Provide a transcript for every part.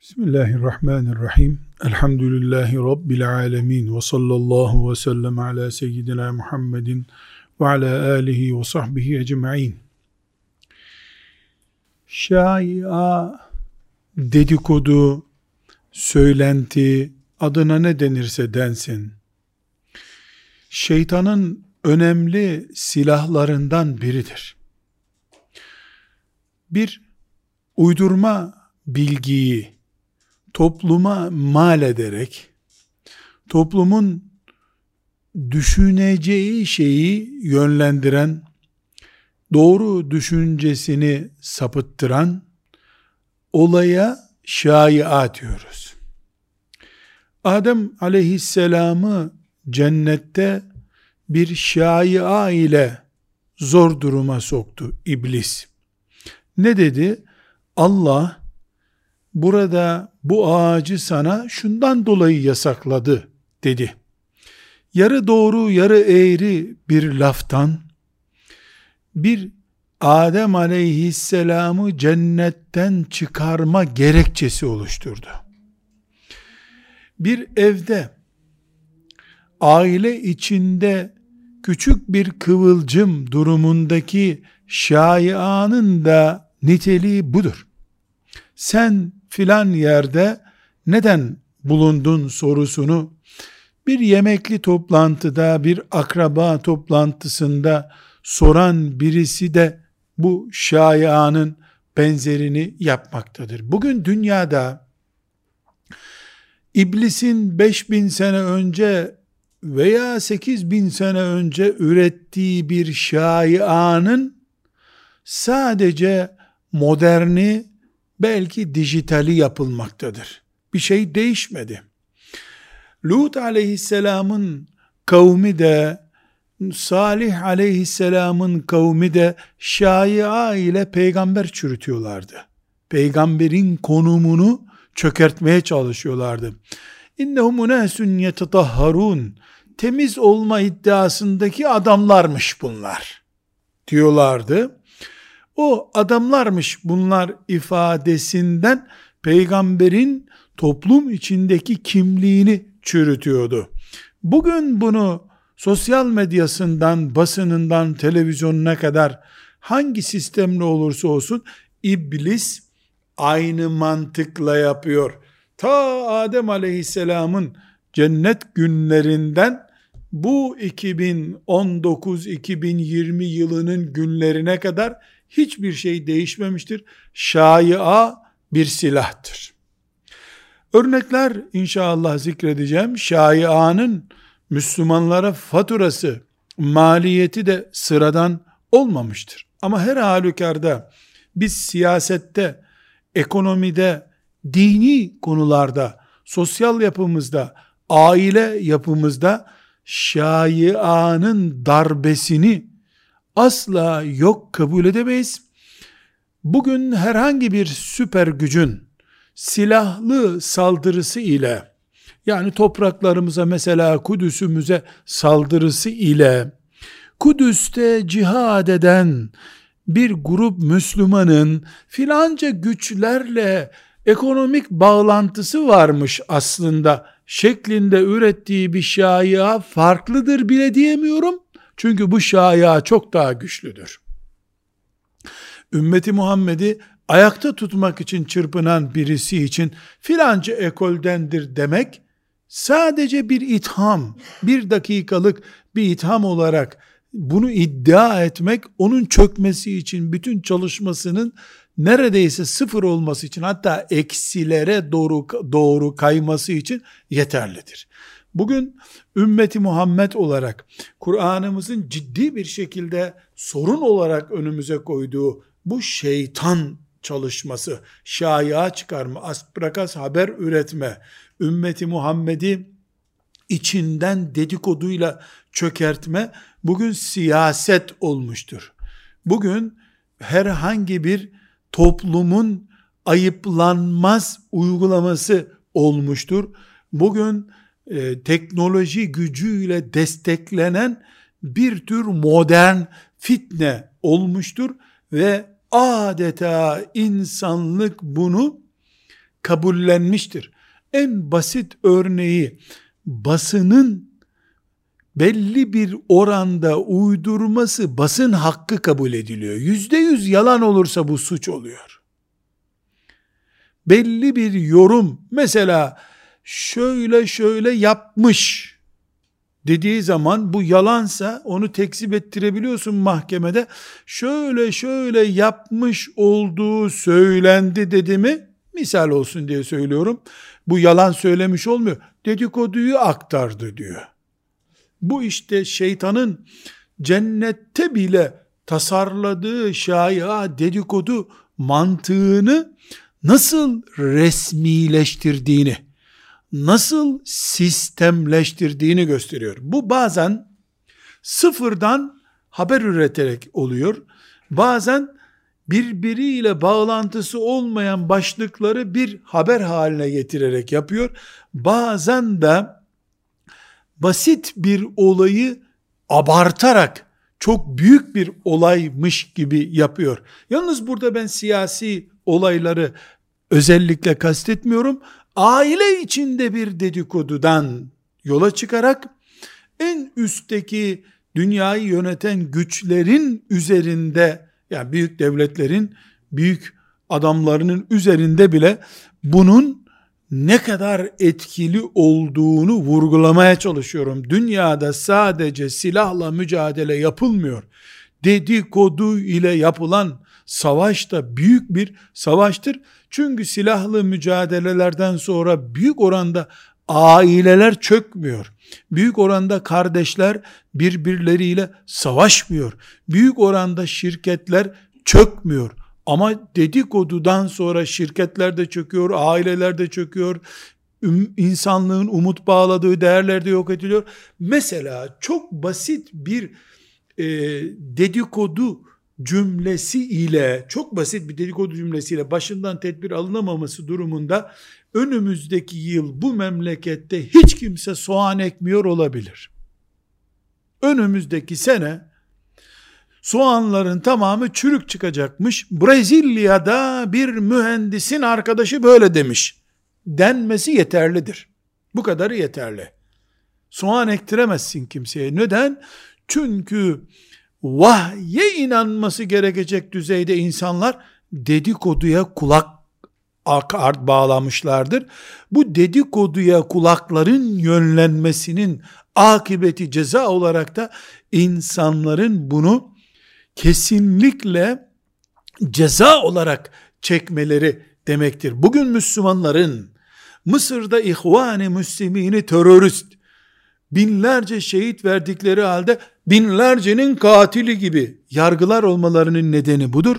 Bismillahirrahmanirrahim. Elhamdülillahi Rabbil alemin. Ve sallallahu ve sellem ala seyyidina Muhammedin ve ala alihi ve sahbihi ecma'in. Şaia, dedikodu, söylenti, adına ne denirse densin. Şeytanın önemli silahlarından biridir. Bir, uydurma bilgiyi, topluma mal ederek toplumun düşüneceği şeyi yönlendiren, doğru düşüncesini sapıttıran olaya şaia diyoruz. Adem aleyhisselamı cennette bir şaia ile zor duruma soktu iblis. Ne dedi? Allah burada bu ağacı sana şundan dolayı yasakladı dedi. Yarı doğru yarı eğri bir laftan bir Adem aleyhisselamı cennetten çıkarma gerekçesi oluşturdu. Bir evde aile içinde küçük bir kıvılcım durumundaki şaianın da niteliği budur. Sen filan yerde neden bulundun sorusunu bir yemekli toplantıda, bir akraba toplantısında soran birisi de bu şaianın benzerini yapmaktadır. Bugün dünyada iblisin 5000 sene önce veya 8000 sene önce ürettiği bir şaianın sadece moderni belki dijitali yapılmaktadır. Bir şey değişmedi. Lut aleyhisselamın kavmi de Salih aleyhisselamın kavmi de şaia ile peygamber çürütüyorlardı. Peygamberin konumunu çökertmeye çalışıyorlardı. İnnehum unasun yetetahharun temiz olma iddiasındaki adamlarmış bunlar diyorlardı o adamlarmış bunlar ifadesinden peygamberin toplum içindeki kimliğini çürütüyordu. Bugün bunu sosyal medyasından, basınından, televizyonuna kadar hangi sistemle olursa olsun iblis aynı mantıkla yapıyor. Ta Adem aleyhisselamın cennet günlerinden bu 2019-2020 yılının günlerine kadar hiçbir şey değişmemiştir. Şaia bir silahtır. Örnekler inşallah zikredeceğim. Şaianın Müslümanlara faturası, maliyeti de sıradan olmamıştır. Ama her halükarda biz siyasette, ekonomide, dini konularda, sosyal yapımızda, aile yapımızda şaianın darbesini asla yok kabul edemeyiz. Bugün herhangi bir süper gücün silahlı saldırısı ile yani topraklarımıza mesela Kudüs'ümüze saldırısı ile Kudüs'te cihad eden bir grup Müslümanın filanca güçlerle ekonomik bağlantısı varmış aslında şeklinde ürettiği bir şaia farklıdır bile diyemiyorum. Çünkü bu şaya çok daha güçlüdür. Ümmeti Muhammed'i ayakta tutmak için çırpınan birisi için filanca ekoldendir demek sadece bir itham, bir dakikalık bir itham olarak bunu iddia etmek onun çökmesi için bütün çalışmasının neredeyse sıfır olması için hatta eksilere doğru doğru kayması için yeterlidir. Bugün ümmeti Muhammed olarak Kur'an'ımızın ciddi bir şekilde sorun olarak önümüze koyduğu bu şeytan çalışması, şaya çıkarma, asprakas haber üretme, ümmeti Muhammed'i içinden dedikoduyla çökertme bugün siyaset olmuştur. Bugün herhangi bir toplumun ayıplanmaz uygulaması olmuştur. Bugün e, teknoloji gücüyle desteklenen bir tür modern fitne olmuştur ve adeta insanlık bunu kabullenmiştir. En basit örneği basının belli bir oranda uydurması basın hakkı kabul ediliyor. Yüzde yüz yalan olursa bu suç oluyor. Belli bir yorum mesela şöyle şöyle yapmış dediği zaman bu yalansa onu tekzip ettirebiliyorsun mahkemede. Şöyle şöyle yapmış olduğu söylendi dedi mi? Misal olsun diye söylüyorum. Bu yalan söylemiş olmuyor. Dedikoduyu aktardı diyor. Bu işte şeytanın cennette bile tasarladığı şaya dedikodu mantığını nasıl resmileştirdiğini, nasıl sistemleştirdiğini gösteriyor. Bu bazen sıfırdan haber üreterek oluyor. Bazen birbiriyle bağlantısı olmayan başlıkları bir haber haline getirerek yapıyor. Bazen de basit bir olayı abartarak çok büyük bir olaymış gibi yapıyor. Yalnız burada ben siyasi olayları özellikle kastetmiyorum. Aile içinde bir dedikodudan yola çıkarak en üstteki dünyayı yöneten güçlerin üzerinde yani büyük devletlerin büyük adamlarının üzerinde bile bunun ne kadar etkili olduğunu vurgulamaya çalışıyorum. Dünyada sadece silahla mücadele yapılmıyor. Dedikodu ile yapılan savaş da büyük bir savaştır. Çünkü silahlı mücadelelerden sonra büyük oranda aileler çökmüyor. Büyük oranda kardeşler birbirleriyle savaşmıyor. Büyük oranda şirketler çökmüyor. Ama dedikodudan sonra şirketler de çöküyor, aileler de çöküyor, insanlığın umut bağladığı değerler de yok ediliyor. Mesela çok basit bir e, dedikodu cümlesi ile çok basit bir dedikodu cümlesiyle başından tedbir alınamaması durumunda önümüzdeki yıl bu memlekette hiç kimse soğan ekmiyor olabilir. Önümüzdeki sene soğanların tamamı çürük çıkacakmış. Brezilya'da bir mühendisin arkadaşı böyle demiş. Denmesi yeterlidir. Bu kadarı yeterli. Soğan ektiremezsin kimseye. Neden? Çünkü vahye inanması gerekecek düzeyde insanlar dedikoduya kulak art bağlamışlardır. Bu dedikoduya kulakların yönlenmesinin akıbeti ceza olarak da insanların bunu kesinlikle ceza olarak çekmeleri demektir. Bugün Müslümanların Mısır'da ihvan-ı müslimini terörist, binlerce şehit verdikleri halde binlercenin katili gibi yargılar olmalarının nedeni budur.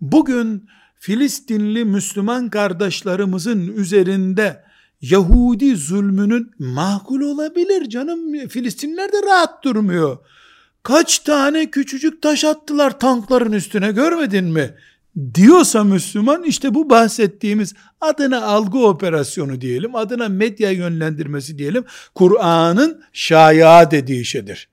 Bugün Filistinli Müslüman kardeşlerimizin üzerinde Yahudi zulmünün makul olabilir canım. Filistinler de rahat durmuyor. Kaç tane küçücük taş attılar tankların üstüne görmedin mi? Diyorsa Müslüman işte bu bahsettiğimiz adına algı operasyonu diyelim, adına medya yönlendirmesi diyelim, Kur'an'ın şaya dediği şeydir.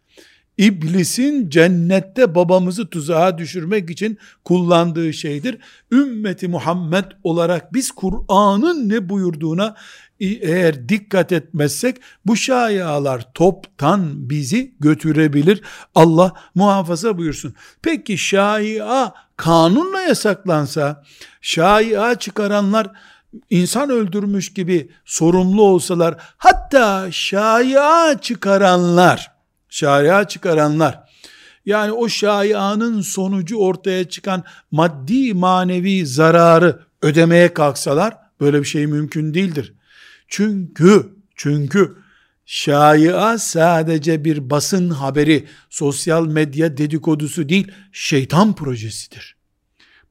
İblisin cennette babamızı tuzağa düşürmek için kullandığı şeydir. Ümmeti Muhammed olarak biz Kur'an'ın ne buyurduğuna eğer dikkat etmezsek bu şayalar toptan bizi götürebilir. Allah muhafaza buyursun. Peki şaia kanunla yasaklansa, şaia çıkaranlar insan öldürmüş gibi sorumlu olsalar, hatta şaia çıkaranlar, şaia çıkaranlar, yani o şaianın sonucu ortaya çıkan maddi manevi zararı ödemeye kalksalar, böyle bir şey mümkün değildir. Çünkü, çünkü şaia sadece bir basın haberi, sosyal medya dedikodusu değil, şeytan projesidir.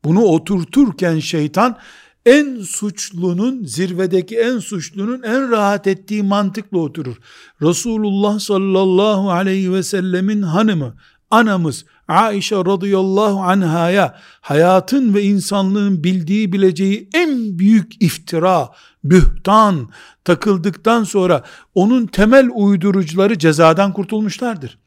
Bunu oturturken şeytan en suçlunun, zirvedeki en suçlunun en rahat ettiği mantıkla oturur. Resulullah sallallahu aleyhi ve sellemin hanımı, anamız Aişe radıyallahu anhaya hayatın ve insanlığın bildiği bileceği en büyük iftira, bühtan takıldıktan sonra onun temel uydurucuları cezadan kurtulmuşlardır.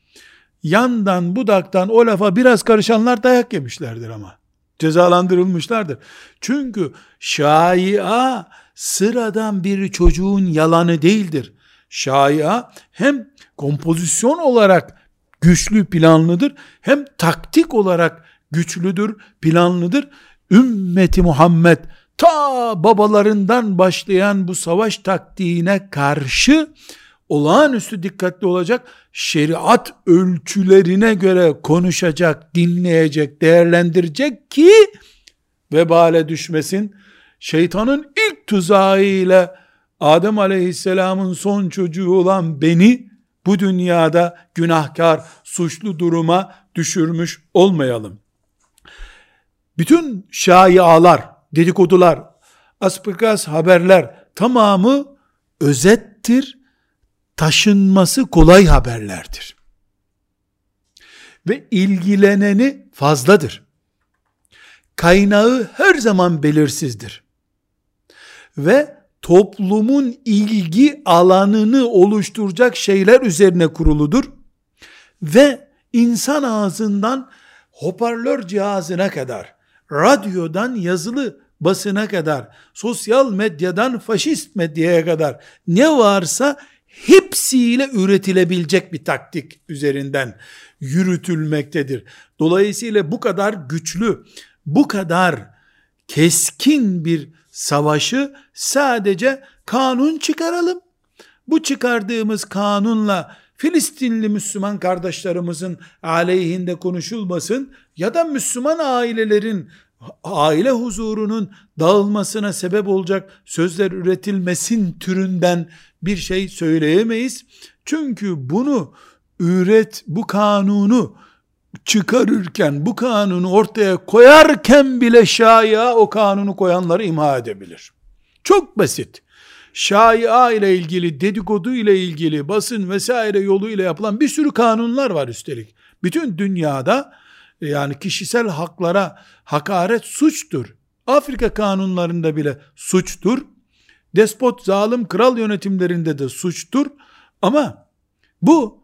Yandan budaktan o lafa biraz karışanlar dayak yemişlerdir ama. Cezalandırılmışlardır. Çünkü şaia sıradan bir çocuğun yalanı değildir. Şaya hem kompozisyon olarak güçlü planlıdır hem taktik olarak güçlüdür, planlıdır. Ümmeti Muhammed ta babalarından başlayan bu savaş taktiğine karşı olağanüstü dikkatli olacak, şeriat ölçülerine göre konuşacak, dinleyecek, değerlendirecek ki vebale düşmesin. Şeytanın ilk tuzağıyla Adem aleyhisselamın son çocuğu olan beni bu dünyada günahkar, suçlu duruma düşürmüş olmayalım. Bütün şaialar, dedikodular, aspikas haberler tamamı özettir, taşınması kolay haberlerdir. Ve ilgileneni fazladır. Kaynağı her zaman belirsizdir. Ve toplumun ilgi alanını oluşturacak şeyler üzerine kuruludur. Ve insan ağzından hoparlör cihazına kadar, radyodan yazılı basına kadar, sosyal medyadan faşist medyaya kadar ne varsa hepsiyle üretilebilecek bir taktik üzerinden yürütülmektedir. Dolayısıyla bu kadar güçlü, bu kadar keskin bir savaşı sadece kanun çıkaralım. Bu çıkardığımız kanunla Filistinli Müslüman kardeşlerimizin aleyhinde konuşulmasın ya da Müslüman ailelerin aile huzurunun dağılmasına sebep olacak sözler üretilmesin türünden bir şey söyleyemeyiz. Çünkü bunu üret, bu kanunu çıkarırken, bu kanunu ortaya koyarken bile şaya o kanunu koyanları imha edebilir. Çok basit. Şaia ile ilgili, dedikodu ile ilgili, basın vesaire yoluyla yapılan bir sürü kanunlar var üstelik. Bütün dünyada yani kişisel haklara hakaret suçtur. Afrika kanunlarında bile suçtur. Despot, zalim, kral yönetimlerinde de suçtur. Ama bu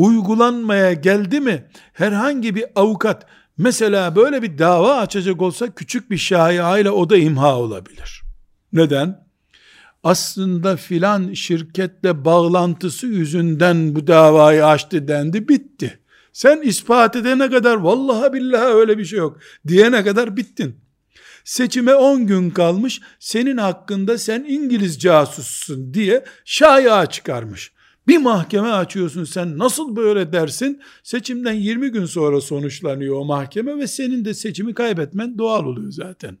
uygulanmaya geldi mi herhangi bir avukat mesela böyle bir dava açacak olsa küçük bir şahia ile o da imha olabilir. Neden? Aslında filan şirketle bağlantısı yüzünden bu davayı açtı dendi bitti. Sen ispat edene kadar vallahi billahi öyle bir şey yok diyene kadar bittin. Seçime 10 gün kalmış senin hakkında sen İngiliz casussun diye şaya çıkarmış. Bir mahkeme açıyorsun sen nasıl böyle dersin? Seçimden 20 gün sonra sonuçlanıyor o mahkeme ve senin de seçimi kaybetmen doğal oluyor zaten.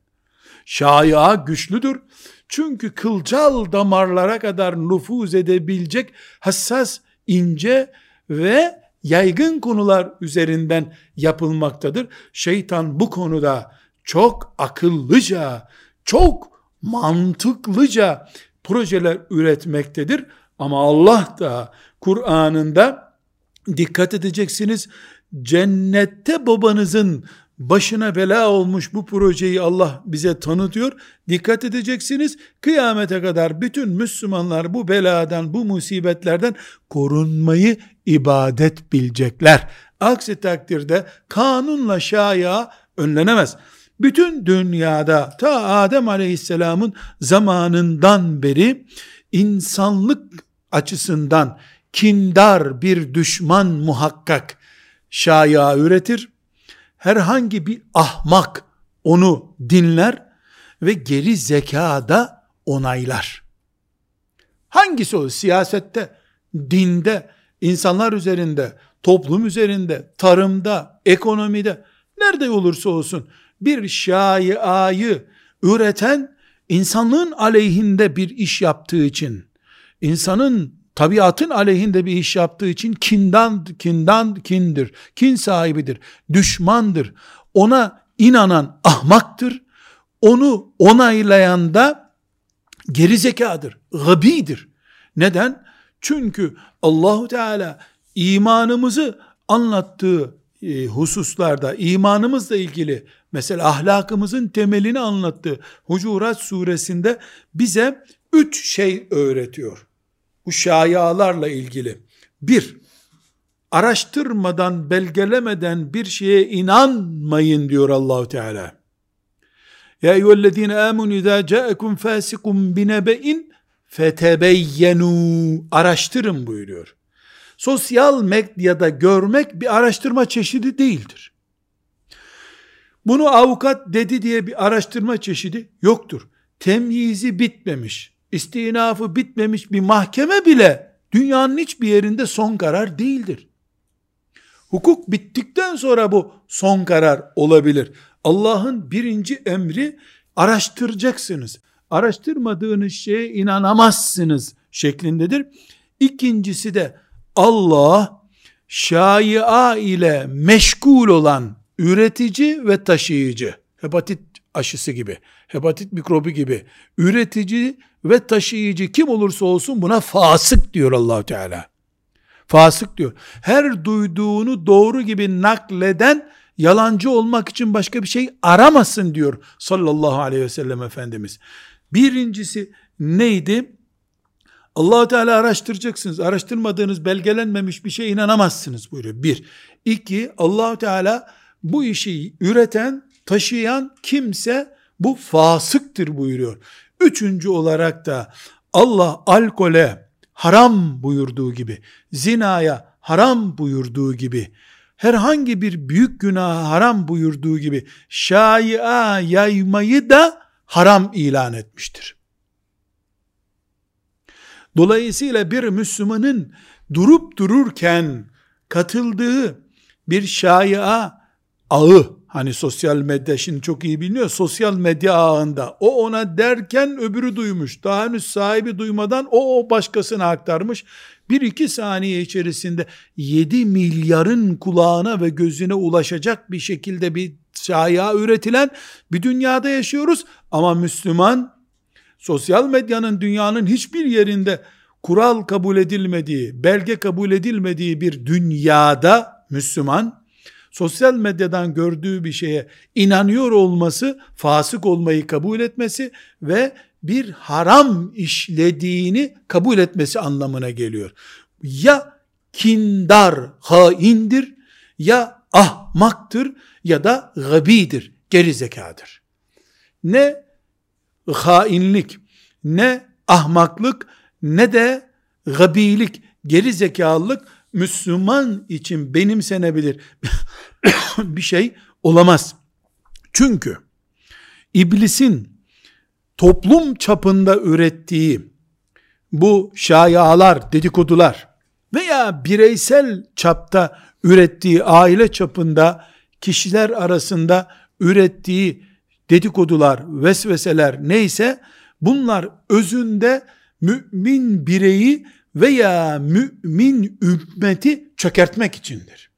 Şaya güçlüdür. Çünkü kılcal damarlara kadar nüfuz edebilecek hassas, ince ve yaygın konular üzerinden yapılmaktadır. Şeytan bu konuda çok akıllıca, çok mantıklıca projeler üretmektedir. Ama Allah da Kur'an'ında dikkat edeceksiniz cennette babanızın başına bela olmuş bu projeyi Allah bize tanıtıyor. Dikkat edeceksiniz kıyamete kadar bütün Müslümanlar bu beladan bu musibetlerden korunmayı ibadet bilecekler. Aksi takdirde kanunla şaya önlenemez. Bütün dünyada ta Adem aleyhisselamın zamanından beri insanlık açısından kindar bir düşman muhakkak şaya üretir. Herhangi bir ahmak onu dinler ve geri zekada onaylar. Hangisi o? Siyasette, dinde, insanlar üzerinde, toplum üzerinde, tarımda, ekonomide, nerede olursa olsun bir şaiayı üreten insanlığın aleyhinde bir iş yaptığı için, insanın tabiatın aleyhinde bir iş yaptığı için kindan, kindan kindir, kin sahibidir, düşmandır. Ona inanan ahmaktır, onu onaylayan da gerizekadır, gabidir. Neden? Çünkü Allahu Teala imanımızı anlattığı e, hususlarda imanımızla ilgili mesela ahlakımızın temelini anlattığı Hucurat suresinde bize üç şey öğretiyor. Bu şayalarla ilgili. Bir, araştırmadan, belgelemeden bir şeye inanmayın diyor Allahu Teala. Ya eyyühellezine amenu izâ câekum fâsikum binebe'in fetebeyyenu araştırın buyuruyor. Sosyal medyada görmek bir araştırma çeşidi değildir. Bunu avukat dedi diye bir araştırma çeşidi yoktur. Temyizi bitmemiş, istinafı bitmemiş bir mahkeme bile dünyanın hiçbir yerinde son karar değildir. Hukuk bittikten sonra bu son karar olabilir. Allah'ın birinci emri araştıracaksınız. Araştırmadığınız şeye inanamazsınız şeklindedir. İkincisi de Allah şaia ile meşgul olan üretici ve taşıyıcı, hepatit aşısı gibi, hepatit mikrobu gibi üretici ve taşıyıcı kim olursa olsun buna fasık diyor allah Teala. Fasık diyor. Her duyduğunu doğru gibi nakleden yalancı olmak için başka bir şey aramasın diyor sallallahu aleyhi ve sellem Efendimiz. Birincisi neydi? allah Teala araştıracaksınız. Araştırmadığınız belgelenmemiş bir şeye inanamazsınız buyuruyor. Bir. İki, allah Teala bu işi üreten, taşıyan kimse bu fasıktır buyuruyor. Üçüncü olarak da Allah alkole haram buyurduğu gibi, zinaya haram buyurduğu gibi, herhangi bir büyük günah haram buyurduğu gibi, şaia yaymayı da haram ilan etmiştir. Dolayısıyla bir Müslümanın durup dururken katıldığı bir şaia ağı, hani sosyal medya şimdi çok iyi biliniyor, sosyal medya ağında, o ona derken öbürü duymuş, daha henüz sahibi duymadan o, o başkasına aktarmış, bir iki saniye içerisinde 7 milyarın kulağına ve gözüne ulaşacak bir şekilde bir şaya üretilen bir dünyada yaşıyoruz, ama Müslüman, sosyal medyanın dünyanın hiçbir yerinde kural kabul edilmediği, belge kabul edilmediği bir dünyada Müslüman, sosyal medyadan gördüğü bir şeye inanıyor olması, fasık olmayı kabul etmesi ve bir haram işlediğini kabul etmesi anlamına geliyor. Ya kindar, haindir, ya ahmaktır ya da gabidir, geri zekadır. Ne hainlik, ne ahmaklık, ne de gabilik, geri zekalılık Müslüman için benimsenebilir bir şey olamaz. Çünkü iblisin toplum çapında ürettiği bu şayalar, dedikodular veya bireysel çapta ürettiği aile çapında kişiler arasında ürettiği dedikodular, vesveseler neyse bunlar özünde mümin bireyi veya mümin ümmeti çökertmek içindir.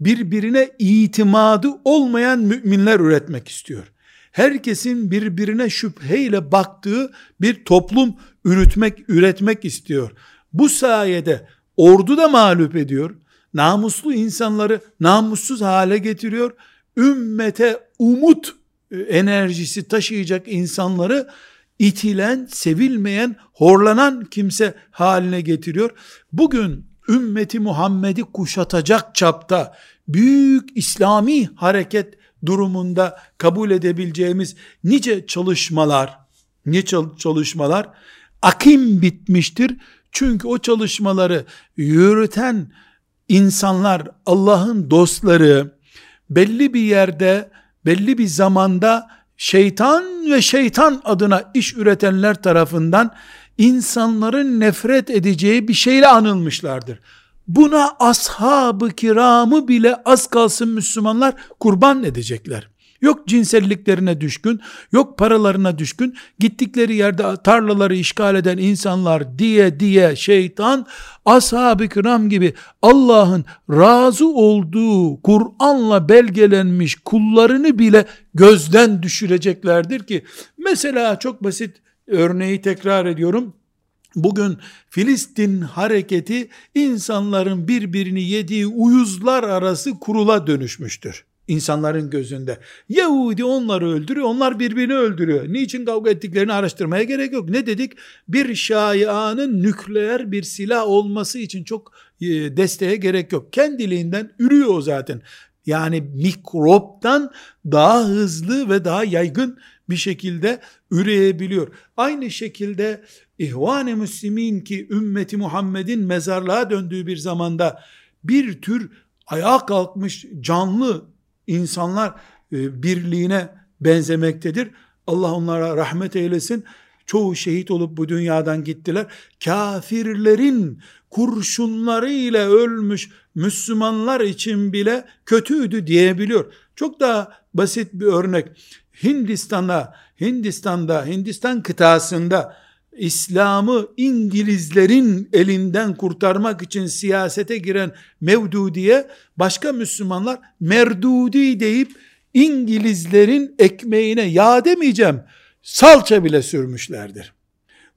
Birbirine itimadı olmayan müminler üretmek istiyor. Herkesin birbirine şüpheyle baktığı bir toplum üretmek, üretmek istiyor. Bu sayede ordu da mağlup ediyor. Namuslu insanları namussuz hale getiriyor. Ümmete umut e, enerjisi taşıyacak insanları itilen, sevilmeyen, horlanan kimse haline getiriyor. Bugün ümmeti Muhammed'i kuşatacak çapta büyük İslami hareket durumunda kabul edebileceğimiz nice çalışmalar, nice çalışmalar akim bitmiştir. Çünkü o çalışmaları yürüten insanlar, Allah'ın dostları belli bir yerde, belli bir zamanda şeytan ve şeytan adına iş üretenler tarafından insanların nefret edeceği bir şeyle anılmışlardır. Buna ashab-ı kiramı bile az kalsın Müslümanlar kurban edecekler. Yok cinselliklerine düşkün, yok paralarına düşkün, gittikleri yerde tarlaları işgal eden insanlar diye diye şeytan, ashab-ı kiram gibi Allah'ın razı olduğu Kur'an'la belgelenmiş kullarını bile gözden düşüreceklerdir ki, mesela çok basit örneği tekrar ediyorum, Bugün Filistin hareketi insanların birbirini yediği uyuzlar arası kurula dönüşmüştür insanların gözünde. Yahudi onları öldürüyor, onlar birbirini öldürüyor. Niçin kavga ettiklerini araştırmaya gerek yok. Ne dedik? Bir şaianın nükleer bir silah olması için çok e, desteğe gerek yok. Kendiliğinden ürüyor o zaten. Yani mikroptan daha hızlı ve daha yaygın bir şekilde üreyebiliyor. Aynı şekilde İhvan-ı Müslimin ki ümmeti Muhammed'in mezarlığa döndüğü bir zamanda bir tür ayağa kalkmış canlı insanlar e, birliğine benzemektedir. Allah onlara rahmet eylesin. Çoğu şehit olup bu dünyadan gittiler. Kafirlerin kurşunlarıyla ölmüş Müslümanlar için bile kötüydü diyebiliyor. Çok daha basit bir örnek. Hindistan'da, Hindistan'da, Hindistan kıtasında İslam'ı İngilizlerin elinden kurtarmak için siyasete giren Mevdudi'ye başka Müslümanlar Merdudi deyip İngilizlerin ekmeğine yağ demeyeceğim salça bile sürmüşlerdir.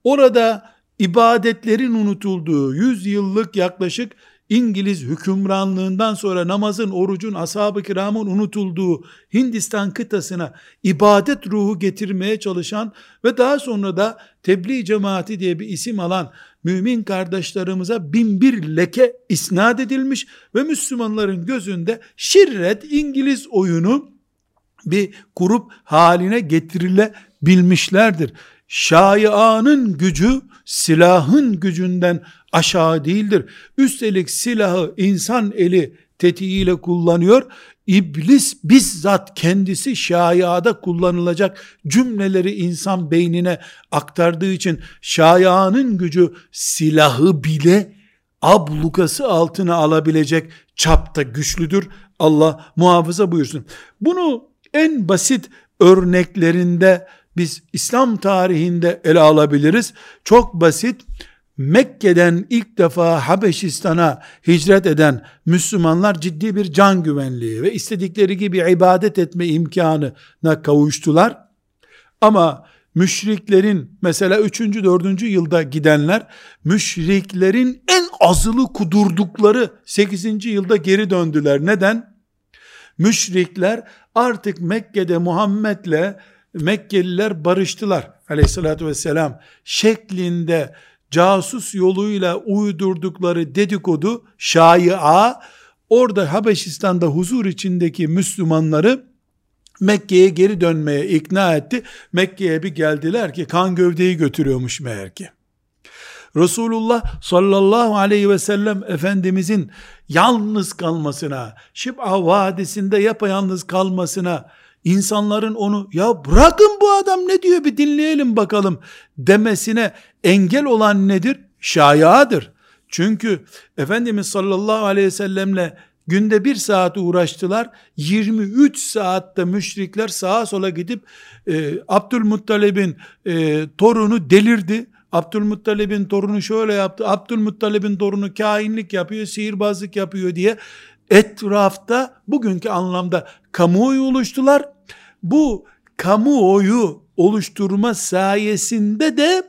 Orada ibadetlerin unutulduğu 100 yıllık yaklaşık İngiliz hükümranlığından sonra namazın, orucun, ashab-ı kiramın unutulduğu Hindistan kıtasına ibadet ruhu getirmeye çalışan ve daha sonra da tebliğ cemaati diye bir isim alan mümin kardeşlerimize bin bir leke isnat edilmiş ve Müslümanların gözünde şirret İngiliz oyunu bir grup haline getirilebilmişlerdir. Şaianın gücü silahın gücünden aşağı değildir. Üstelik silahı insan eli tetiğiyle kullanıyor. İblis bizzat kendisi şaiada kullanılacak cümleleri insan beynine aktardığı için şaianın gücü silahı bile ablukası altına alabilecek çapta güçlüdür. Allah muhafaza buyursun. Bunu en basit örneklerinde biz İslam tarihinde ele alabiliriz. Çok basit. Mekke'den ilk defa Habeşistan'a hicret eden Müslümanlar ciddi bir can güvenliği ve istedikleri gibi ibadet etme imkanına kavuştular. Ama müşriklerin mesela 3. 4. yılda gidenler müşriklerin en azılı kudurdukları 8. yılda geri döndüler. Neden? Müşrikler artık Mekke'de Muhammed'le Mekkeliler barıştılar aleyhissalatü vesselam şeklinde casus yoluyla uydurdukları dedikodu şaia orada Habeşistan'da huzur içindeki Müslümanları Mekke'ye geri dönmeye ikna etti. Mekke'ye bir geldiler ki kan gövdeyi götürüyormuş meğer ki. Resulullah sallallahu aleyhi ve sellem Efendimizin yalnız kalmasına, Şib'a Vadisi'nde yapayalnız kalmasına, insanların onu ya bırakın bu adam ne diyor bir dinleyelim bakalım demesine engel olan nedir? Şayadır. Çünkü Efendimiz sallallahu aleyhi ve sellemle günde bir saat uğraştılar. 23 saatte müşrikler sağa sola gidip e, Abdülmuttalib'in e, torunu delirdi. Abdülmuttalib'in torunu şöyle yaptı. Abdülmuttalib'in torunu kainlik yapıyor, sihirbazlık yapıyor diye etrafta bugünkü anlamda kamuoyu oluştular. Bu kamuoyu oluşturma sayesinde de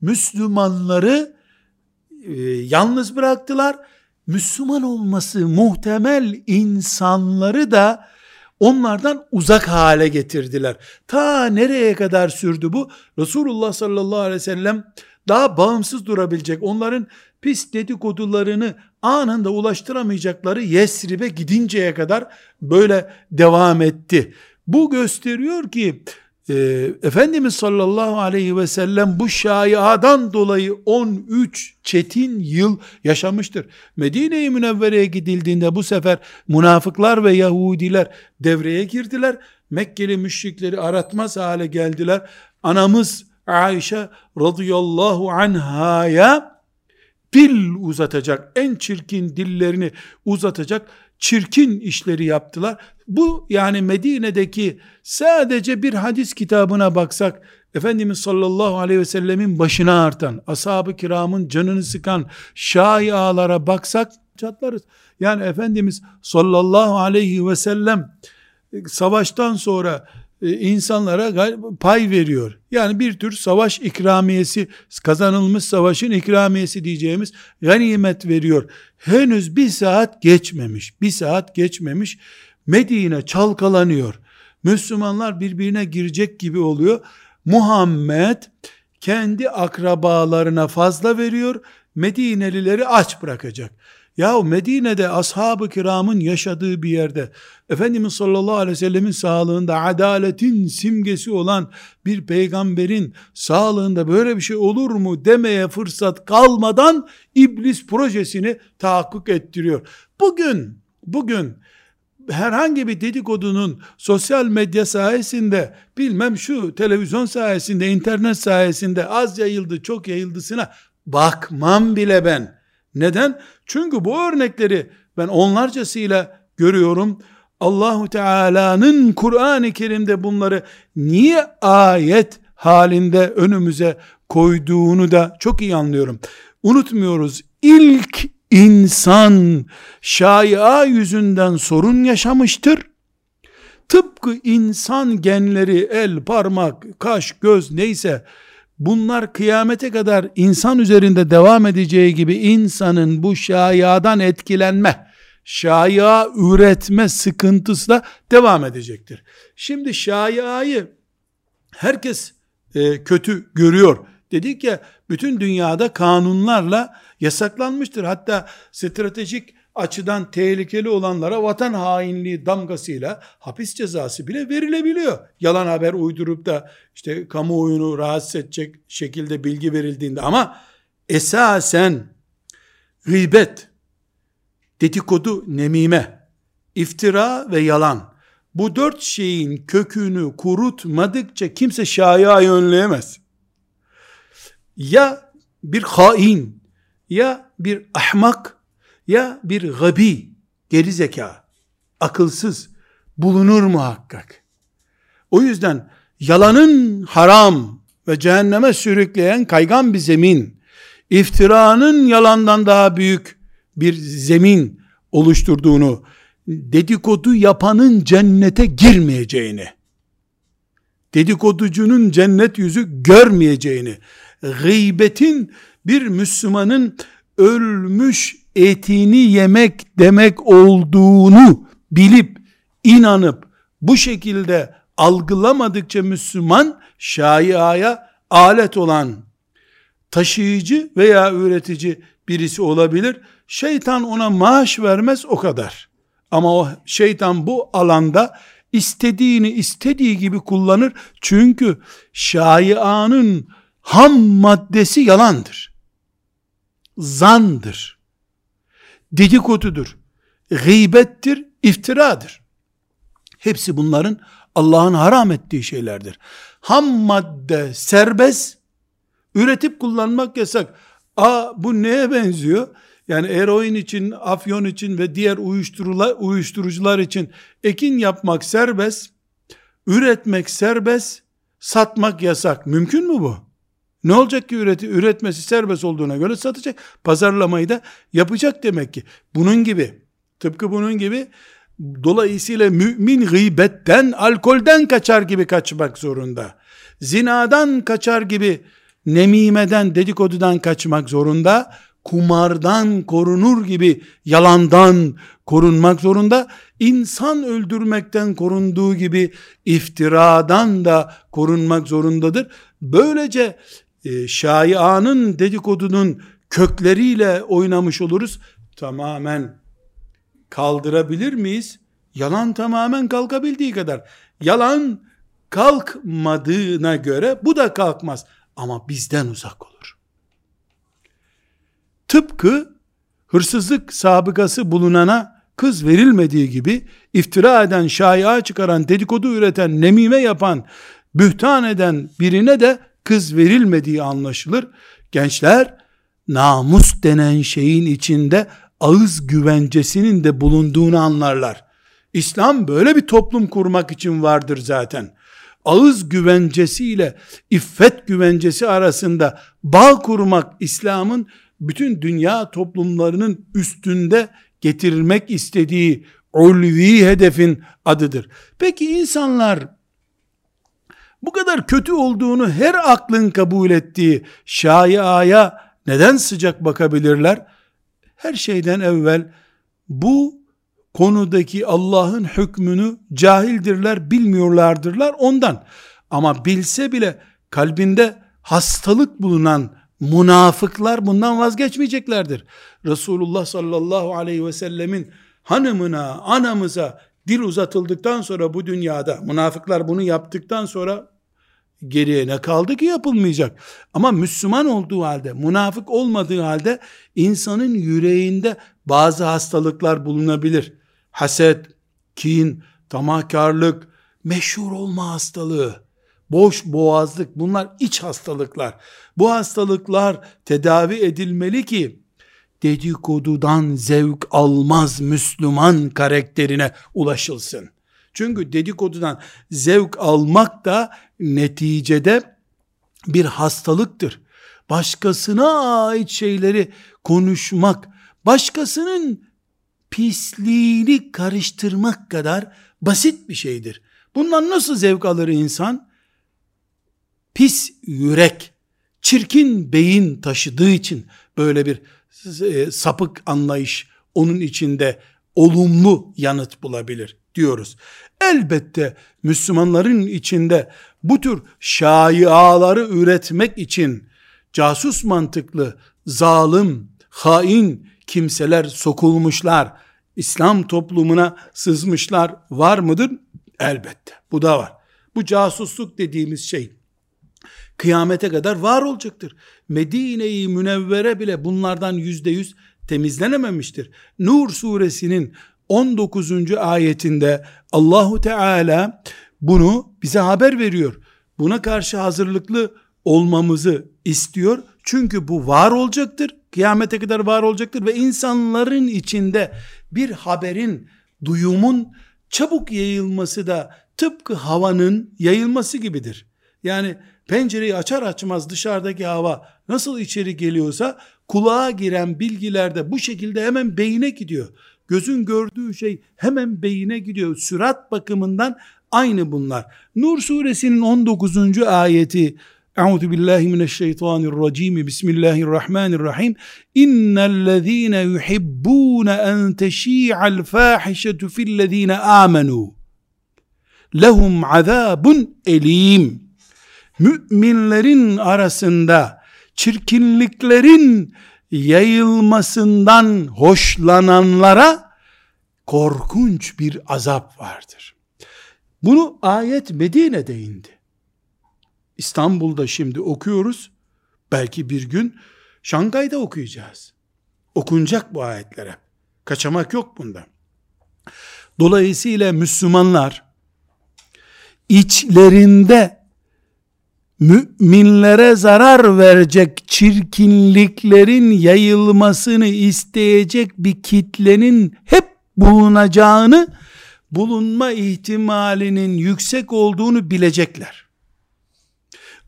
Müslümanları e, yalnız bıraktılar. Müslüman olması muhtemel insanları da onlardan uzak hale getirdiler. Ta nereye kadar sürdü bu? Resulullah sallallahu aleyhi ve sellem daha bağımsız durabilecek, onların pis dedikodularını anında ulaştıramayacakları Yesrib'e gidinceye kadar böyle devam etti. Bu gösteriyor ki e, Efendimiz sallallahu aleyhi ve sellem bu şaiadan dolayı 13 çetin yıl yaşamıştır. Medine-i Münevvere'ye gidildiğinde bu sefer münafıklar ve Yahudiler devreye girdiler. Mekkeli müşrikleri aratmaz hale geldiler. Anamız Ayşe radıyallahu anhaya dil uzatacak, en çirkin dillerini uzatacak çirkin işleri yaptılar. Bu yani Medine'deki sadece bir hadis kitabına baksak Efendimiz sallallahu aleyhi ve sellemin başına artan, ashab-ı kiramın canını sıkan şaialara baksak çatlarız. Yani Efendimiz sallallahu aleyhi ve sellem savaştan sonra e, insanlara pay veriyor. Yani bir tür savaş ikramiyesi, kazanılmış savaşın ikramiyesi diyeceğimiz ganimet veriyor. Henüz bir saat geçmemiş, bir saat geçmemiş Medine çalkalanıyor. Müslümanlar birbirine girecek gibi oluyor. Muhammed kendi akrabalarına fazla veriyor, Medinelileri aç bırakacak. Ya Medine'de ashab-ı kiramın yaşadığı bir yerde Efendimiz sallallahu aleyhi ve sellemin sağlığında adaletin simgesi olan bir peygamberin sağlığında böyle bir şey olur mu demeye fırsat kalmadan iblis projesini tahakkuk ettiriyor. Bugün, bugün herhangi bir dedikodunun sosyal medya sayesinde bilmem şu televizyon sayesinde internet sayesinde az yayıldı çok yayıldısına bakmam bile ben. Neden? Çünkü bu örnekleri ben onlarcasıyla görüyorum. Allahu Teala'nın Kur'an-ı Kerim'de bunları niye ayet halinde önümüze koyduğunu da çok iyi anlıyorum. Unutmuyoruz. İlk insan şaia yüzünden sorun yaşamıştır. Tıpkı insan genleri, el, parmak, kaş, göz neyse bunlar kıyamete kadar insan üzerinde devam edeceği gibi insanın bu şayadan etkilenme, şaya üretme sıkıntısı da devam edecektir. Şimdi şayayı herkes e, kötü görüyor. Dedik ya bütün dünyada kanunlarla yasaklanmıştır. Hatta stratejik açıdan tehlikeli olanlara vatan hainliği damgasıyla hapis cezası bile verilebiliyor. Yalan haber uydurup da işte kamuoyunu rahatsız edecek şekilde bilgi verildiğinde ama esasen gıybet, dedikodu, nemime, iftira ve yalan bu dört şeyin kökünü kurutmadıkça kimse şaya önleyemez. Ya bir hain, ya bir ahmak, ya bir gabi, geri zeka, akılsız bulunur muhakkak. O yüzden yalanın haram ve cehenneme sürükleyen kaygan bir zemin, iftiranın yalandan daha büyük bir zemin oluşturduğunu, dedikodu yapanın cennete girmeyeceğini, dedikoducunun cennet yüzü görmeyeceğini, gıybetin bir Müslümanın ölmüş etini yemek demek olduğunu bilip inanıp bu şekilde algılamadıkça Müslüman şaiaya alet olan taşıyıcı veya üretici birisi olabilir. Şeytan ona maaş vermez o kadar. Ama o şeytan bu alanda istediğini istediği gibi kullanır. Çünkü şaianın ham maddesi yalandır. Zandır dedikodudur, gıybettir, iftiradır. Hepsi bunların Allah'ın haram ettiği şeylerdir. Ham madde serbest, üretip kullanmak yasak. Aa bu neye benziyor? Yani eroin için, afyon için ve diğer uyuşturucular, için ekin yapmak serbest, üretmek serbest, satmak yasak. Mümkün mü bu? Ne olacak ki üreti, üretmesi serbest olduğuna göre satacak. Pazarlamayı da yapacak demek ki. Bunun gibi, tıpkı bunun gibi dolayısıyla mümin gıybetten, alkolden kaçar gibi kaçmak zorunda. Zinadan kaçar gibi nemimeden, dedikodudan kaçmak zorunda. Kumardan korunur gibi yalandan korunmak zorunda. İnsan öldürmekten korunduğu gibi iftiradan da korunmak zorundadır. Böylece e, şaianın dedikodunun kökleriyle oynamış oluruz. Tamamen kaldırabilir miyiz? Yalan tamamen kalkabildiği kadar. Yalan kalkmadığına göre bu da kalkmaz. Ama bizden uzak olur. Tıpkı hırsızlık sabıkası bulunana kız verilmediği gibi iftira eden, şaya çıkaran, dedikodu üreten, nemime yapan, bühtan eden birine de kız verilmediği anlaşılır. Gençler namus denen şeyin içinde ağız güvencesinin de bulunduğunu anlarlar. İslam böyle bir toplum kurmak için vardır zaten. Ağız güvencesiyle iffet güvencesi arasında bağ kurmak İslam'ın bütün dünya toplumlarının üstünde getirilmek istediği ulvi hedefin adıdır. Peki insanlar bu kadar kötü olduğunu her aklın kabul ettiği şaiaya neden sıcak bakabilirler? Her şeyden evvel bu konudaki Allah'ın hükmünü cahildirler, bilmiyorlardırlar ondan. Ama bilse bile kalbinde hastalık bulunan Münafıklar bundan vazgeçmeyeceklerdir. Resulullah sallallahu aleyhi ve sellemin hanımına, anamıza dil uzatıldıktan sonra bu dünyada, münafıklar bunu yaptıktan sonra geriye ne kaldı ki yapılmayacak. Ama Müslüman olduğu halde, münafık olmadığı halde insanın yüreğinde bazı hastalıklar bulunabilir. Haset, kin, tamahkarlık, meşhur olma hastalığı, boş boğazlık bunlar iç hastalıklar. Bu hastalıklar tedavi edilmeli ki dedikodudan zevk almaz Müslüman karakterine ulaşılsın. Çünkü dedikodudan zevk almak da neticede bir hastalıktır. Başkasına ait şeyleri konuşmak, başkasının pisliğini karıştırmak kadar basit bir şeydir. Bundan nasıl zevk alır insan? Pis yürek, çirkin beyin taşıdığı için böyle bir e, sapık anlayış onun içinde olumlu yanıt bulabilir diyoruz. Elbette Müslümanların içinde bu tür şaiaları üretmek için casus mantıklı, zalim, hain kimseler sokulmuşlar. İslam toplumuna sızmışlar var mıdır? Elbette. Bu da var. Bu casusluk dediğimiz şey kıyamete kadar var olacaktır. Medine-i Münevvere bile bunlardan yüzde yüz temizlenememiştir. Nur suresinin 19. ayetinde Allahu Teala bunu bize haber veriyor. Buna karşı hazırlıklı olmamızı istiyor. Çünkü bu var olacaktır. Kıyamete kadar var olacaktır ve insanların içinde bir haberin, duyumun çabuk yayılması da tıpkı havanın yayılması gibidir. Yani pencereyi açar açmaz dışarıdaki hava nasıl içeri geliyorsa kulağa giren bilgiler de bu şekilde hemen beyine gidiyor. Gözün gördüğü şey hemen beyine gidiyor. Sürat bakımından aynı bunlar. Nur suresinin 19. ayeti Euzu billahi mineşşeytanirracim. Bismillahirrahmanirrahim. İnnellezîne yuhibbûne en teşî'al fâhişetu fillezîne âmenû. Lehum azâbun elîm. Müminlerin arasında çirkinliklerin yayılmasından hoşlananlara korkunç bir azap vardır. Bunu ayet Medine'de indi. İstanbul'da şimdi okuyoruz. Belki bir gün Şangay'da okuyacağız. Okunacak bu ayetlere. Kaçamak yok bunda. Dolayısıyla Müslümanlar içlerinde müminlere zarar verecek çirkinliklerin yayılmasını isteyecek bir kitlenin hep bulunacağını, bulunma ihtimalinin yüksek olduğunu bilecekler.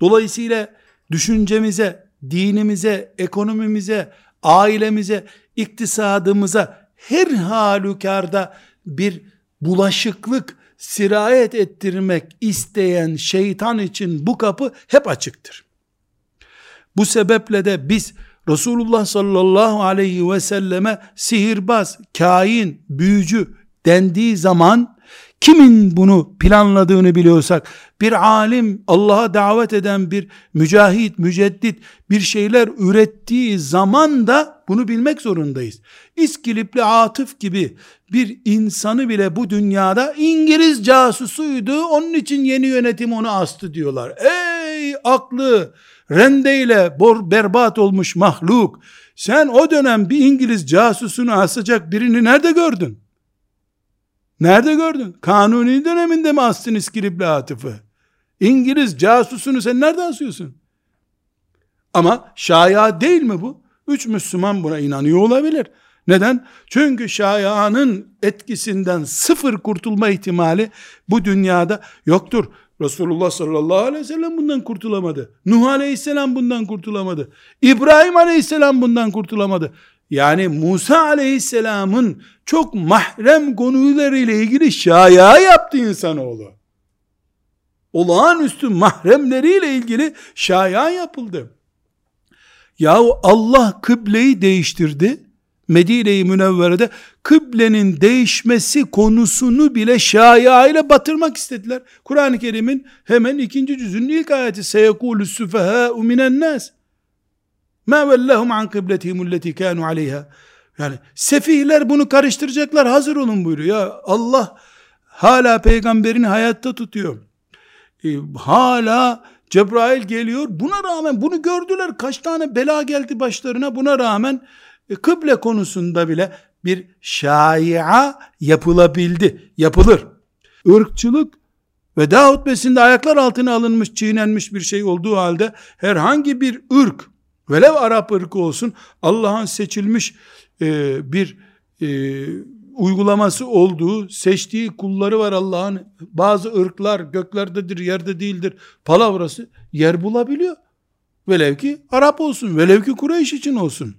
Dolayısıyla düşüncemize, dinimize, ekonomimize, ailemize, iktisadımıza her halükarda bir bulaşıklık, sirayet ettirmek isteyen şeytan için bu kapı hep açıktır. Bu sebeple de biz Resulullah sallallahu aleyhi ve selleme sihirbaz, kain, büyücü dendiği zaman Kimin bunu planladığını biliyorsak, bir alim, Allah'a davet eden bir mücahit, müceddit bir şeyler ürettiği zaman da bunu bilmek zorundayız. İskilipli Atıf gibi bir insanı bile bu dünyada İngiliz casusuydu, onun için yeni yönetim onu astı diyorlar. Ey aklı, rendeyle bor, berbat olmuş mahluk, sen o dönem bir İngiliz casusunu asacak birini nerede gördün? Nerede gördün? Kanuni döneminde mi astın İskilipli Atıf'ı? İngiliz casusunu sen nerede asıyorsun? Ama şaya değil mi bu? Üç Müslüman buna inanıyor olabilir. Neden? Çünkü şayanın etkisinden sıfır kurtulma ihtimali bu dünyada yoktur. Resulullah sallallahu aleyhi ve sellem bundan kurtulamadı. Nuh aleyhisselam bundan kurtulamadı. İbrahim aleyhisselam bundan kurtulamadı. Yani Musa aleyhisselamın çok mahrem konularıyla ilgili şaya yaptı insanoğlu. Olağanüstü mahremleriyle ilgili şaya yapıldı. Yahu Allah kıbleyi değiştirdi. Medine-i Münevvere'de kıblenin değişmesi konusunu bile şaya ile batırmak istediler. Kur'an-ı Kerim'in hemen ikinci cüzünün ilk ayeti seyekulü süfehâ'u minen nas. Ma vellahum an kıbletihim alleti kanu aleyha. Yani sefihler bunu karıştıracaklar hazır olun buyuruyor. Ya Allah hala peygamberini hayatta tutuyor. Ee, hala Cebrail geliyor. Buna rağmen bunu gördüler. Kaç tane bela geldi başlarına. Buna rağmen e, kıble konusunda bile bir şaia yapılabildi. Yapılır. Irkçılık ve daha hutbesinde ayaklar altına alınmış, çiğnenmiş bir şey olduğu halde herhangi bir ırk, velev Arap ırkı olsun, Allah'ın seçilmiş e, bir e, uygulaması olduğu, seçtiği kulları var Allah'ın. Bazı ırklar göklerdedir, yerde değildir. Palavrası yer bulabiliyor. Velev ki Arap olsun, velev ki Kureyş için olsun.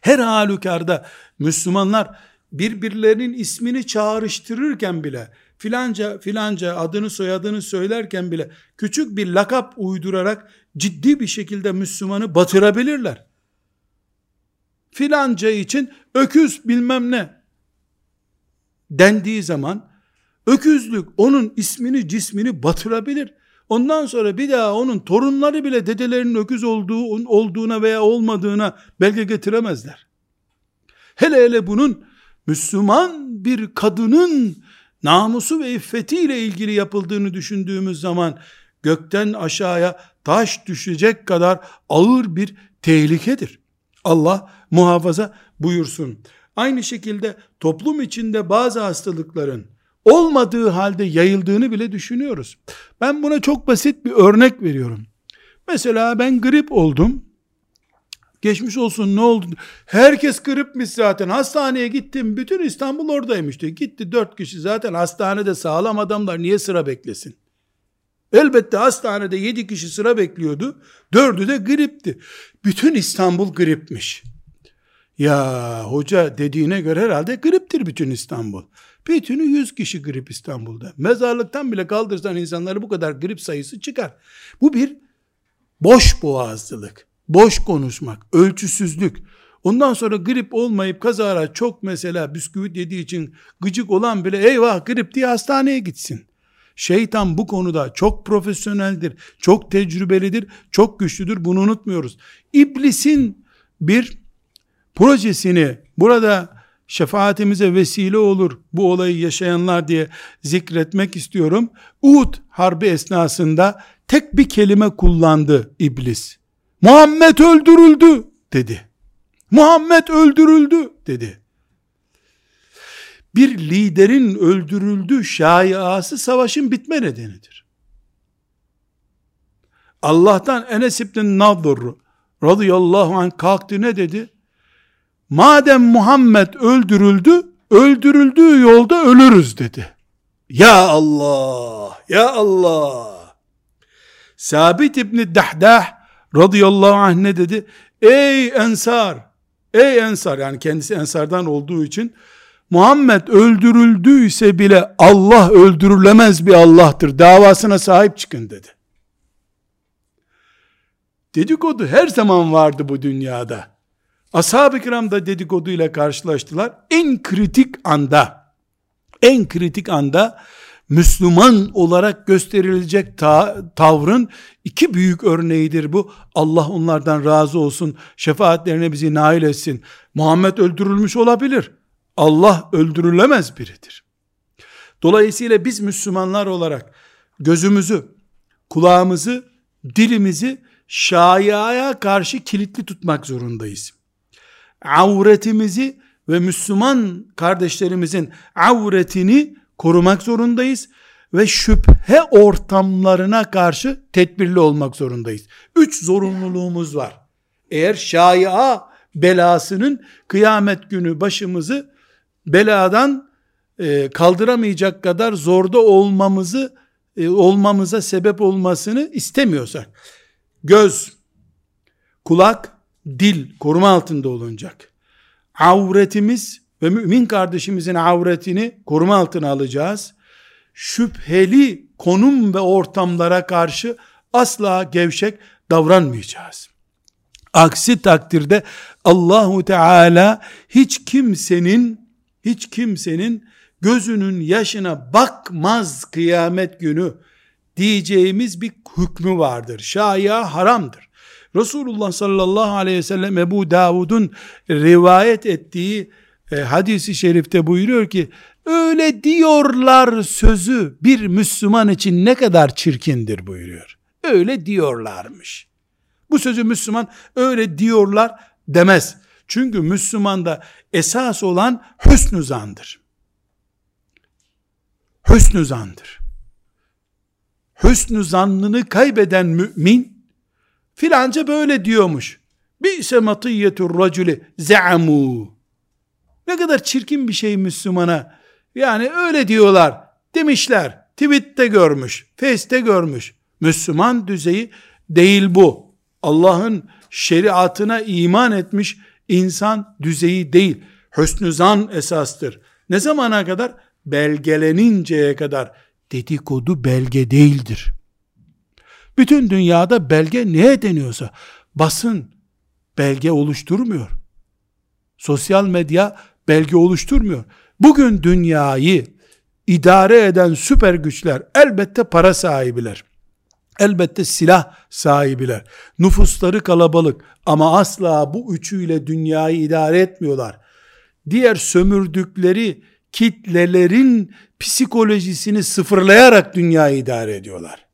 Her halükarda Müslümanlar birbirlerinin ismini çağrıştırırken bile filanca filanca adını soyadını söylerken bile küçük bir lakap uydurarak ciddi bir şekilde Müslümanı batırabilirler. Filanca için öküz bilmem ne dendiği zaman öküzlük onun ismini cismini batırabilir. Ondan sonra bir daha onun torunları bile dedelerinin öküz olduğu olduğuna veya olmadığına belge getiremezler. Hele hele bunun Müslüman bir kadının namusu ve iffetiyle ilgili yapıldığını düşündüğümüz zaman gökten aşağıya taş düşecek kadar ağır bir tehlikedir. Allah muhafaza buyursun. Aynı şekilde toplum içinde bazı hastalıkların olmadığı halde yayıldığını bile düşünüyoruz. Ben buna çok basit bir örnek veriyorum. Mesela ben grip oldum. Geçmiş olsun ne oldu? Herkes gripmiş zaten. Hastaneye gittim. Bütün İstanbul oradaymış diyor. Gitti dört kişi zaten hastanede sağlam adamlar niye sıra beklesin? Elbette hastanede yedi kişi sıra bekliyordu. Dördü de gripti. Bütün İstanbul gripmiş. Ya hoca dediğine göre herhalde griptir bütün İstanbul. Bütünü yüz kişi grip İstanbul'da. Mezarlıktan bile kaldırsan insanları bu kadar grip sayısı çıkar. Bu bir boş boğazlılık, boş konuşmak, ölçüsüzlük. Ondan sonra grip olmayıp kazara çok mesela bisküvit yediği için gıcık olan bile eyvah grip diye hastaneye gitsin. Şeytan bu konuda çok profesyoneldir, çok tecrübelidir, çok güçlüdür. Bunu unutmuyoruz. İblisin bir projesini burada şefaatimize vesile olur bu olayı yaşayanlar diye zikretmek istiyorum. Uhud harbi esnasında tek bir kelime kullandı iblis. Muhammed öldürüldü dedi. Muhammed öldürüldü dedi. Bir liderin öldürüldü şaiası savaşın bitme nedenidir. Allah'tan Enes İbn Nadır radıyallahu anh kalktı ne dedi? madem Muhammed öldürüldü, öldürüldüğü yolda ölürüz dedi. Ya Allah, ya Allah. Sabit İbni Dahdah radıyallahu anh ne dedi? Ey ensar, ey ensar yani kendisi ensardan olduğu için Muhammed öldürüldüyse bile Allah öldürülemez bir Allah'tır. Davasına sahip çıkın dedi. Dedikodu her zaman vardı bu dünyada. Ashab-ı kiram da dedikoduyla karşılaştılar. En kritik anda, en kritik anda Müslüman olarak gösterilecek ta tavrın iki büyük örneğidir bu. Allah onlardan razı olsun. Şefaatlerine bizi nail etsin. Muhammed öldürülmüş olabilir. Allah öldürülemez biridir. Dolayısıyla biz Müslümanlar olarak gözümüzü, kulağımızı, dilimizi şaiaya karşı kilitli tutmak zorundayız avretimizi ve Müslüman kardeşlerimizin avretini korumak zorundayız ve şüphe ortamlarına karşı tedbirli olmak zorundayız. Üç zorunluluğumuz var. Eğer şaia belasının kıyamet günü başımızı beladan e, kaldıramayacak kadar zorda olmamızı e, olmamıza sebep olmasını istemiyorsak göz, kulak dil koruma altında olunacak. Avretimiz ve mümin kardeşimizin avretini koruma altına alacağız. Şüpheli konum ve ortamlara karşı asla gevşek davranmayacağız. Aksi takdirde Allahu Teala hiç kimsenin hiç kimsenin gözünün yaşına bakmaz kıyamet günü diyeceğimiz bir hükmü vardır. Şaya haramdır. Resulullah sallallahu aleyhi ve sellem Ebu Davud'un rivayet ettiği e, hadisi şerifte buyuruyor ki öyle diyorlar sözü bir Müslüman için ne kadar çirkindir buyuruyor. Öyle diyorlarmış. Bu sözü Müslüman öyle diyorlar demez. Çünkü Müslümanda esas olan hüsnü zandır. Hüsnü zandır. Hüsnü zannını kaybeden mümin filanca böyle diyormuş. Bi'se matiyyetur raculi ze'amu. Ne kadar çirkin bir şey Müslümana. Yani öyle diyorlar demişler. Tweet'te görmüş, Face'te görmüş. Müslüman düzeyi değil bu. Allah'ın şeriatına iman etmiş insan düzeyi değil. Hüsnü zan esastır. Ne zamana kadar? Belgeleninceye kadar. Dedikodu belge değildir. Bütün dünyada belge neye deniyorsa basın belge oluşturmuyor. Sosyal medya belge oluşturmuyor. Bugün dünyayı idare eden süper güçler elbette para sahibiler. Elbette silah sahibiler. Nüfusları kalabalık ama asla bu üçüyle dünyayı idare etmiyorlar. Diğer sömürdükleri kitlelerin psikolojisini sıfırlayarak dünyayı idare ediyorlar.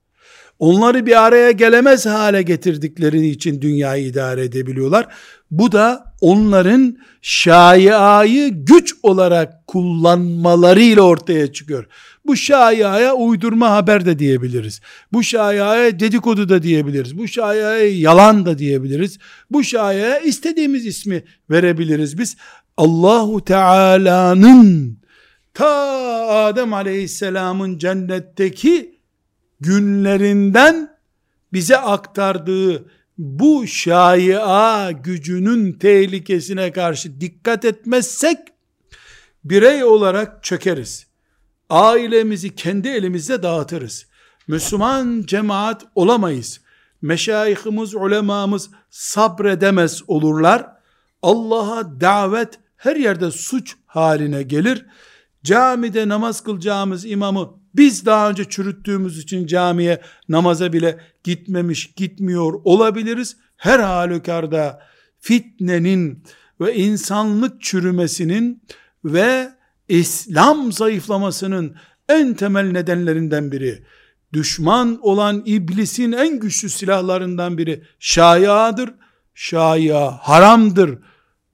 Onları bir araya gelemez hale getirdikleri için dünyayı idare edebiliyorlar. Bu da onların şaiayı güç olarak kullanmalarıyla ortaya çıkıyor. Bu şaiaya uydurma haber de diyebiliriz. Bu şaiaya dedikodu da diyebiliriz. Bu şaiaya yalan da diyebiliriz. Bu şaiaya istediğimiz ismi verebiliriz biz. Allahu Teala'nın ta Adem Aleyhisselam'ın cennetteki günlerinden bize aktardığı bu şaia gücünün tehlikesine karşı dikkat etmezsek birey olarak çökeriz. Ailemizi kendi elimizde dağıtırız. Müslüman cemaat olamayız. Meşayihimiz, ulemamız sabredemez olurlar. Allah'a davet her yerde suç haline gelir. Camide namaz kılacağımız imamı biz daha önce çürüttüğümüz için camiye namaza bile gitmemiş, gitmiyor olabiliriz. Her halükarda fitnenin ve insanlık çürümesinin ve İslam zayıflamasının en temel nedenlerinden biri, düşman olan iblisin en güçlü silahlarından biri şayadır. Şaya haramdır.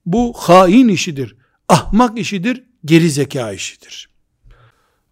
Bu hain işidir. Ahmak işidir. Geri zeka işidir.